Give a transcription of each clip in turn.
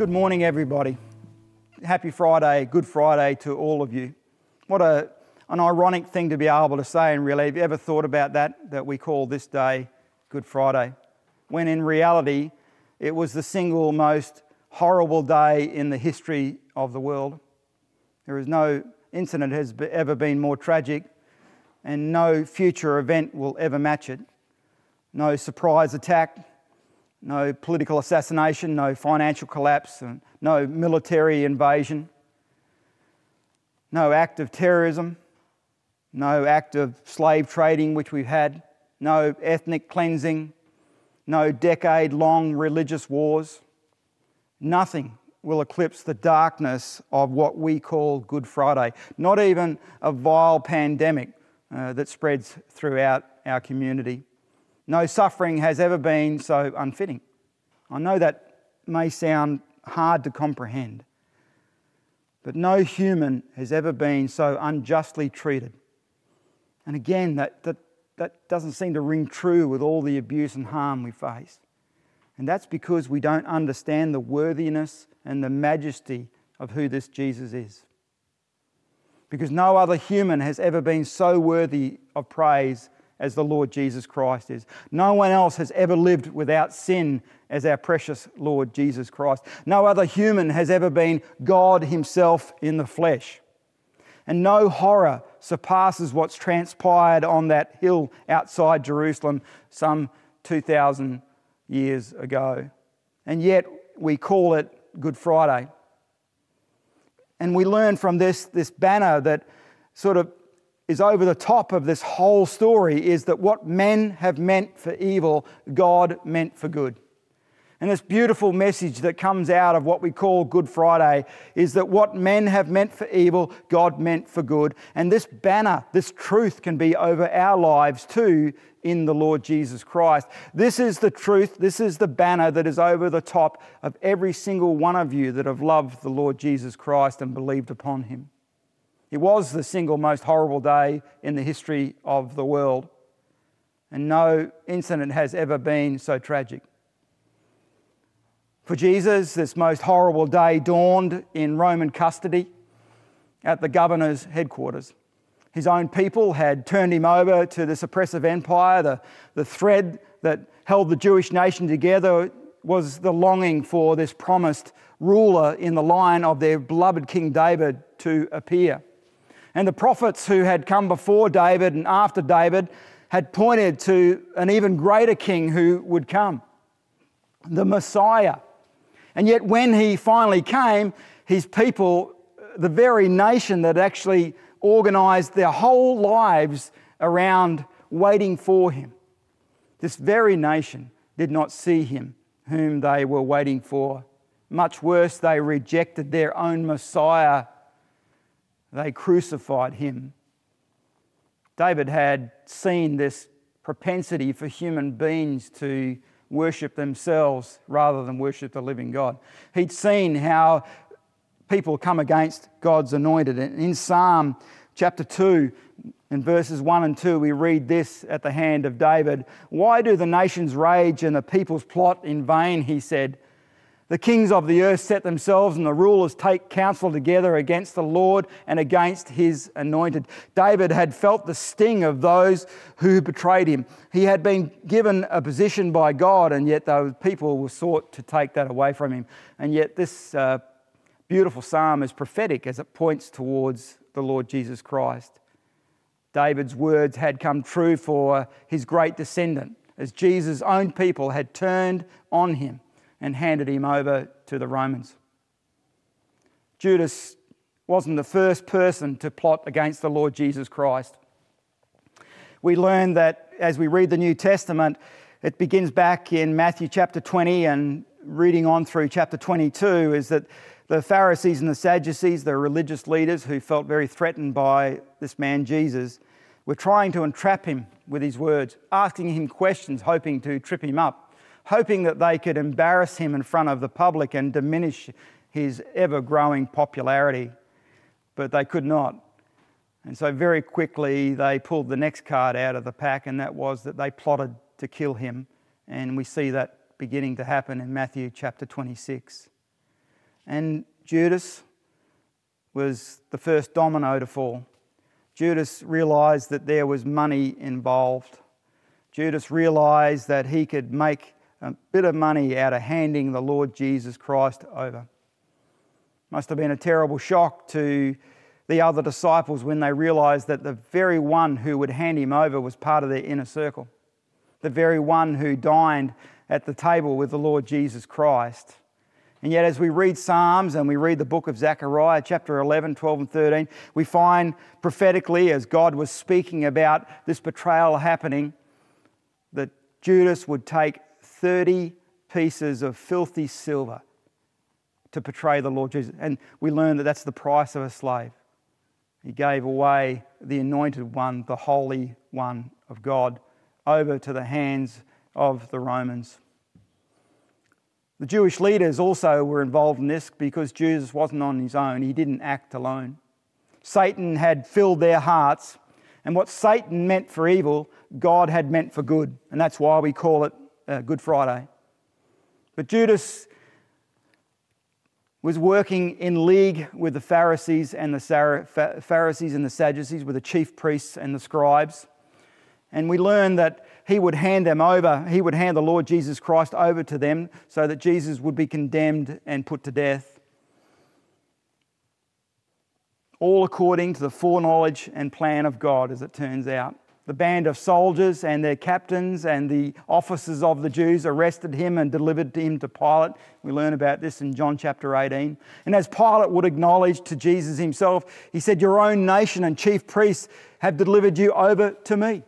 Good morning, everybody. Happy Friday, Good Friday to all of you. What a, an ironic thing to be able to say, and really, have you ever thought about that? That we call this day Good Friday, when in reality, it was the single most horrible day in the history of the world. There is no incident has ever been more tragic, and no future event will ever match it. No surprise attack, no political assassination, no financial collapse, no military invasion, no act of terrorism, no act of slave trading, which we've had, no ethnic cleansing, no decade long religious wars. Nothing will eclipse the darkness of what we call Good Friday, not even a vile pandemic uh, that spreads throughout our community. No suffering has ever been so unfitting. I know that may sound hard to comprehend, but no human has ever been so unjustly treated. And again, that, that, that doesn't seem to ring true with all the abuse and harm we face. And that's because we don't understand the worthiness and the majesty of who this Jesus is. Because no other human has ever been so worthy of praise as the Lord Jesus Christ is. No one else has ever lived without sin as our precious Lord Jesus Christ. No other human has ever been God Himself in the flesh. And no horror surpasses what's transpired on that hill outside Jerusalem some 2,000 years ago. And yet we call it Good Friday. And we learn from this, this banner that sort of is over the top of this whole story is that what men have meant for evil, God meant for good. And this beautiful message that comes out of what we call Good Friday is that what men have meant for evil, God meant for good. And this banner, this truth can be over our lives too in the Lord Jesus Christ. This is the truth, this is the banner that is over the top of every single one of you that have loved the Lord Jesus Christ and believed upon him. It was the single most horrible day in the history of the world, and no incident has ever been so tragic. For Jesus, this most horrible day dawned in Roman custody at the governor's headquarters. His own people had turned him over to this oppressive empire. The, the thread that held the Jewish nation together was the longing for this promised ruler in the line of their beloved King David to appear. And the prophets who had come before David and after David had pointed to an even greater king who would come, the Messiah. And yet, when he finally came, his people, the very nation that actually organized their whole lives around waiting for him, this very nation did not see him whom they were waiting for. Much worse, they rejected their own Messiah they crucified him. David had seen this propensity for human beings to worship themselves rather than worship the living God. He'd seen how people come against God's anointed. And in Psalm chapter 2, in verses 1 and 2, we read this at the hand of David Why do the nations rage and the peoples plot in vain? He said. The kings of the earth set themselves, and the rulers take counsel together against the Lord and against his anointed. David had felt the sting of those who betrayed him. He had been given a position by God, and yet those people were sought to take that away from him. And yet, this uh, beautiful psalm is prophetic as it points towards the Lord Jesus Christ. David's words had come true for his great descendant, as Jesus' own people had turned on him and handed him over to the Romans. Judas wasn't the first person to plot against the Lord Jesus Christ. We learn that as we read the New Testament, it begins back in Matthew chapter 20 and reading on through chapter 22 is that the Pharisees and the Sadducees, the religious leaders who felt very threatened by this man Jesus, were trying to entrap him with his words, asking him questions, hoping to trip him up hoping that they could embarrass him in front of the public and diminish his ever growing popularity. But they could not. And so, very quickly, they pulled the next card out of the pack, and that was that they plotted to kill him. And we see that beginning to happen in Matthew chapter 26. And Judas was the first domino to fall. Judas realized that there was money involved. Judas realized that he could make a bit of money out of handing the Lord Jesus Christ over. Must have been a terrible shock to the other disciples when they realized that the very one who would hand him over was part of their inner circle, the very one who dined at the table with the Lord Jesus Christ. And yet, as we read Psalms and we read the book of Zechariah, chapter 11, 12, and 13, we find prophetically, as God was speaking about this betrayal happening, that Judas would take 30 pieces of filthy silver to portray the Lord Jesus. And we learn that that's the price of a slave. He gave away the anointed one, the holy one of God, over to the hands of the Romans. The Jewish leaders also were involved in this because Jesus wasn't on his own, he didn't act alone. Satan had filled their hearts, and what Satan meant for evil, God had meant for good, and that's why we call it uh, Good Friday. But Judas was working in league with the Pharisees and the Pharisees and the Sadducees, with the chief priests and the scribes. And we learn that he would hand them over, he would hand the Lord Jesus Christ over to them so that Jesus would be condemned and put to death. All according to the foreknowledge and plan of God, as it turns out. The band of soldiers and their captains and the officers of the Jews arrested him and delivered him to Pilate. We learn about this in John chapter 18. And as Pilate would acknowledge to Jesus himself, he said, Your own nation and chief priests have delivered you over to me.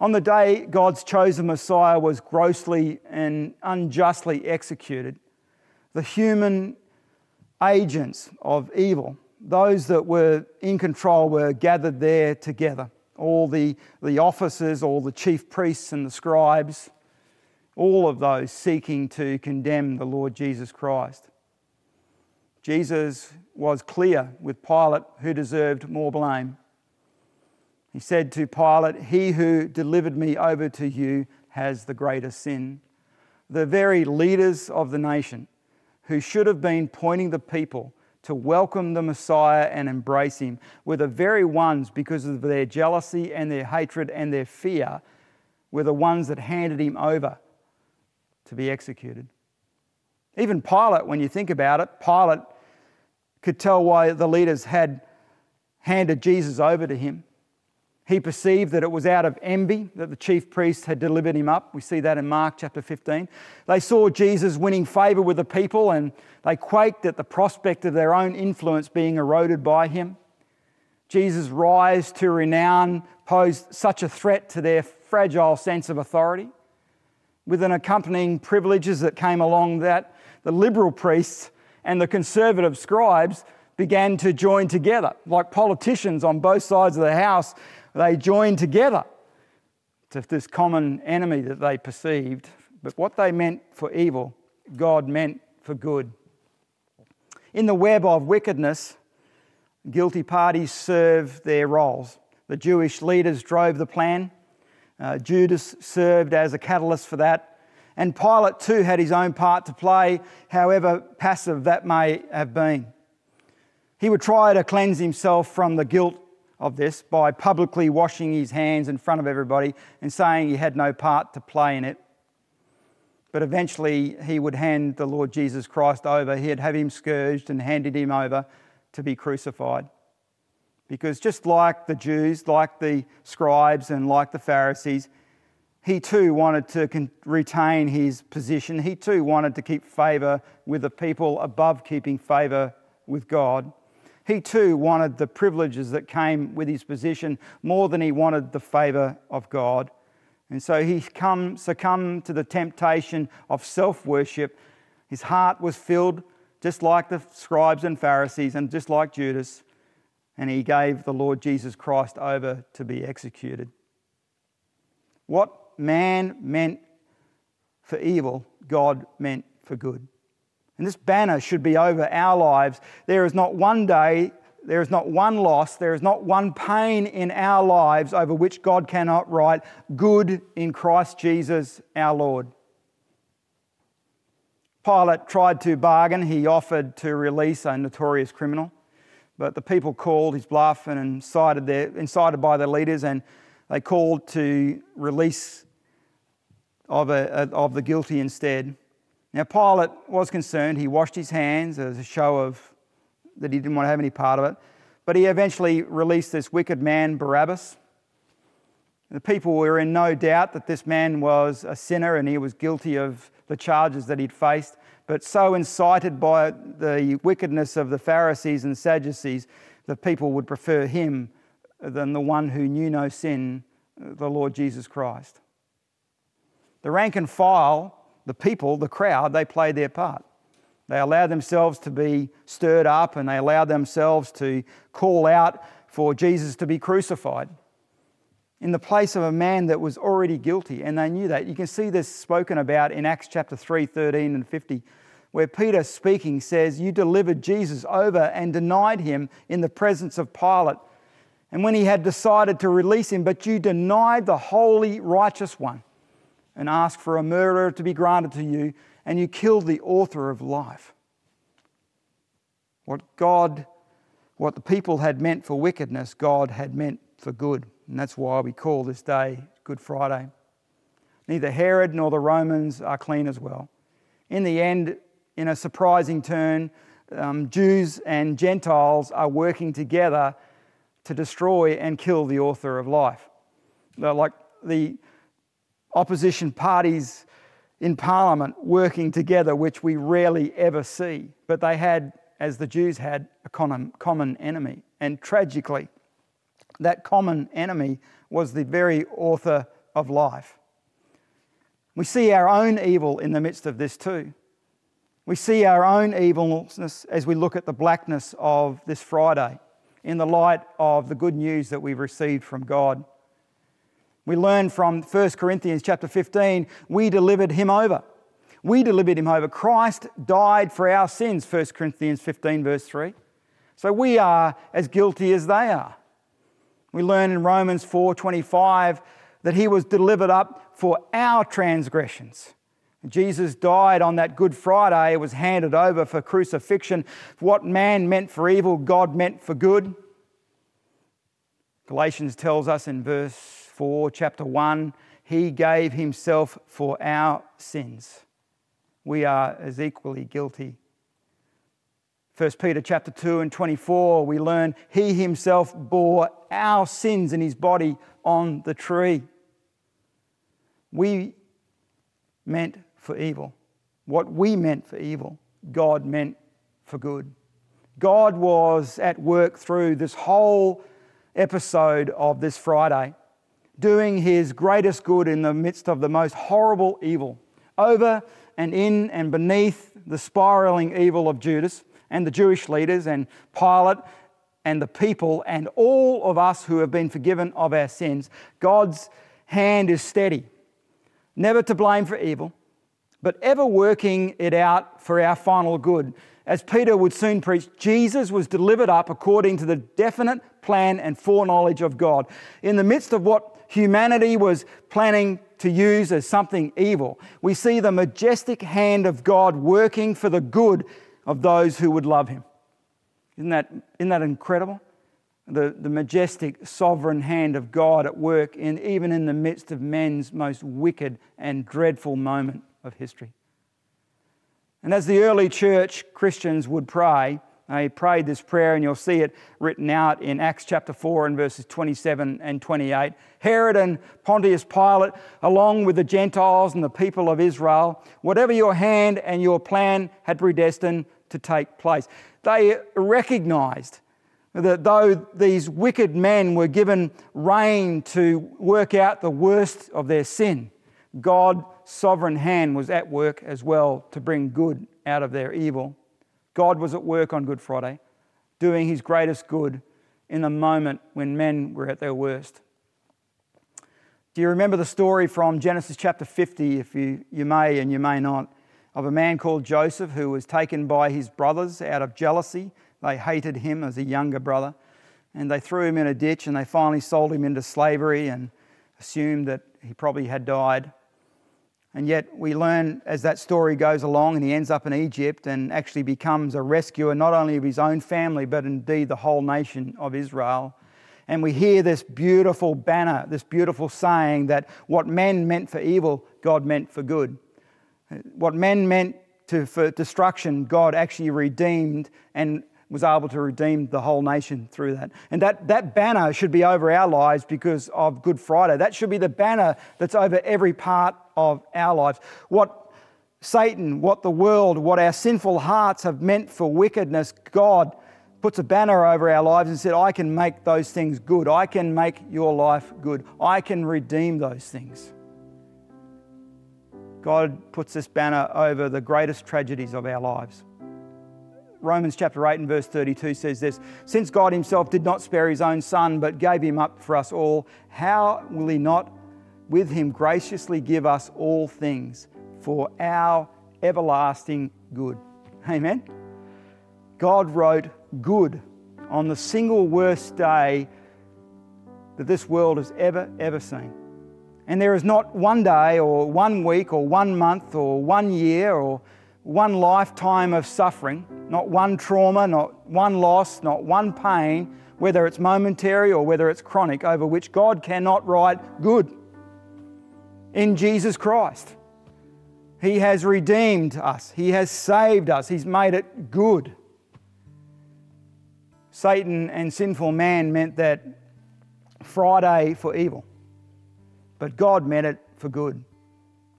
On the day God's chosen Messiah was grossly and unjustly executed, the human agents of evil, those that were in control, were gathered there together. All the, the officers, all the chief priests and the scribes, all of those seeking to condemn the Lord Jesus Christ. Jesus was clear with Pilate who deserved more blame. He said to Pilate, He who delivered me over to you has the greater sin. The very leaders of the nation who should have been pointing the people to welcome the Messiah and embrace him were the very ones, because of their jealousy and their hatred and their fear, were the ones that handed him over to be executed. Even Pilate, when you think about it, Pilate could tell why the leaders had handed Jesus over to him. He perceived that it was out of envy that the chief priests had delivered him up. We see that in Mark chapter 15. They saw Jesus winning favour with the people and they quaked at the prospect of their own influence being eroded by him. Jesus' rise to renown posed such a threat to their fragile sense of authority. With an accompanying privileges that came along that, the liberal priests and the conservative scribes began to join together. Like politicians on both sides of the house they joined together to this common enemy that they perceived. But what they meant for evil, God meant for good. In the web of wickedness, guilty parties serve their roles. The Jewish leaders drove the plan. Uh, Judas served as a catalyst for that. And Pilate, too, had his own part to play, however passive that may have been. He would try to cleanse himself from the guilt of this by publicly washing his hands in front of everybody and saying he had no part to play in it. But eventually he would hand the Lord Jesus Christ over. He'd have him scourged and handed him over to be crucified. Because just like the Jews, like the scribes, and like the Pharisees, he too wanted to retain his position. He too wanted to keep favour with the people above keeping favour with God. He too wanted the privileges that came with his position more than he wanted the favour of God. And so he come, succumbed to the temptation of self worship. His heart was filled, just like the scribes and Pharisees, and just like Judas, and he gave the Lord Jesus Christ over to be executed. What man meant for evil, God meant for good. And this banner should be over our lives. There is not one day, there is not one loss, there is not one pain in our lives over which God cannot write good in Christ Jesus our Lord. Pilate tried to bargain. He offered to release a notorious criminal, but the people called his bluff and incited, their, incited by their leaders, and they called to release of, a, of the guilty instead. Now, Pilate was concerned. He washed his hands as a show of that he didn't want to have any part of it. But he eventually released this wicked man, Barabbas. The people were in no doubt that this man was a sinner and he was guilty of the charges that he'd faced. But so incited by the wickedness of the Pharisees and Sadducees, the people would prefer him than the one who knew no sin, the Lord Jesus Christ. The rank and file, the people, the crowd, they played their part. They allowed themselves to be stirred up and they allowed themselves to call out for Jesus to be crucified in the place of a man that was already guilty, and they knew that. You can see this spoken about in Acts chapter 3, 13 and 50, where Peter speaking says, You delivered Jesus over and denied him in the presence of Pilate. And when he had decided to release him, but you denied the holy, righteous one and asked for a murderer to be granted to you, and you killed the author of life. What God, what the people had meant for wickedness, God had meant for good. And that's why we call this day Good Friday. Neither Herod nor the Romans are clean as well. In the end, in a surprising turn, um, Jews and Gentiles are working together to destroy and kill the author of life. Like the opposition parties in Parliament working together, which we rarely ever see. But they had, as the Jews had, a common enemy. And tragically, that common enemy was the very author of life. We see our own evil in the midst of this too. We see our own evilness as we look at the blackness of this Friday in the light of the good news that we've received from God. We learn from 1 Corinthians chapter 15, we delivered him over. We delivered him over. Christ died for our sins, 1 Corinthians 15, verse 3. So we are as guilty as they are. We learn in Romans 4:25 that he was delivered up for our transgressions. Jesus died on that Good Friday. It was handed over for crucifixion. What man meant for evil, God meant for good. Galatians tells us in verse 4, chapter 1, he gave himself for our sins. We are as equally guilty. 1 Peter chapter 2 and 24, we learn he himself bore our sins in his body on the tree. We meant for evil. What we meant for evil, God meant for good. God was at work through this whole episode of this Friday doing his greatest good in the midst of the most horrible evil, over and in and beneath the spiraling evil of Judas and the Jewish leaders and Pilate and the people and all of us who have been forgiven of our sins. God's hand is steady, never to blame for evil, but ever working it out for our final good. As Peter would soon preach, Jesus was delivered up according to the definite plan and foreknowledge of God. In the midst of what humanity was planning to use as something evil, we see the majestic hand of God working for the good of those who would love Him. Isn't that, isn't that incredible? The, the majestic sovereign hand of God at work in, even in the midst of men's most wicked and dreadful moment of history. And as the early church Christians would pray, he prayed this prayer, and you'll see it written out in Acts chapter 4 and verses 27 and 28. Herod and Pontius Pilate, along with the Gentiles and the people of Israel, whatever your hand and your plan had predestined to take place. They recognized that though these wicked men were given reign to work out the worst of their sin, God's sovereign hand was at work as well to bring good out of their evil. God was at work on Good Friday, doing his greatest good in the moment when men were at their worst. Do you remember the story from Genesis chapter 50, if you, you may and you may not, of a man called Joseph who was taken by his brothers out of jealousy? They hated him as a younger brother, and they threw him in a ditch and they finally sold him into slavery and assumed that he probably had died. And yet we learn as that story goes along and he ends up in Egypt and actually becomes a rescuer not only of his own family but indeed the whole nation of Israel. And we hear this beautiful banner, this beautiful saying that what men meant for evil, God meant for good. What men meant to, for destruction, God actually redeemed and was able to redeem the whole nation through that. And that, that banner should be over our lives because of Good Friday. That should be the banner that's over every part of our lives. What Satan, what the world, what our sinful hearts have meant for wickedness, God puts a banner over our lives and said, I can make those things good. I can make your life good. I can redeem those things. God puts this banner over the greatest tragedies of our lives. Romans chapter 8 and verse 32 says this Since God Himself did not spare His own Son, but gave Him up for us all, how will He not with Him graciously give us all things for our everlasting good? Amen. God wrote good on the single worst day that this world has ever, ever seen. And there is not one day or one week or one month or one year or one lifetime of suffering, not one trauma, not one loss, not one pain, whether it's momentary or whether it's chronic, over which God cannot write good. In Jesus Christ, He has redeemed us, He has saved us, He's made it good. Satan and sinful man meant that Friday for evil, but God meant it for good.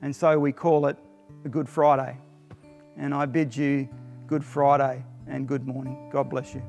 And so we call it the Good Friday and I bid you Good Friday and good morning. God bless you.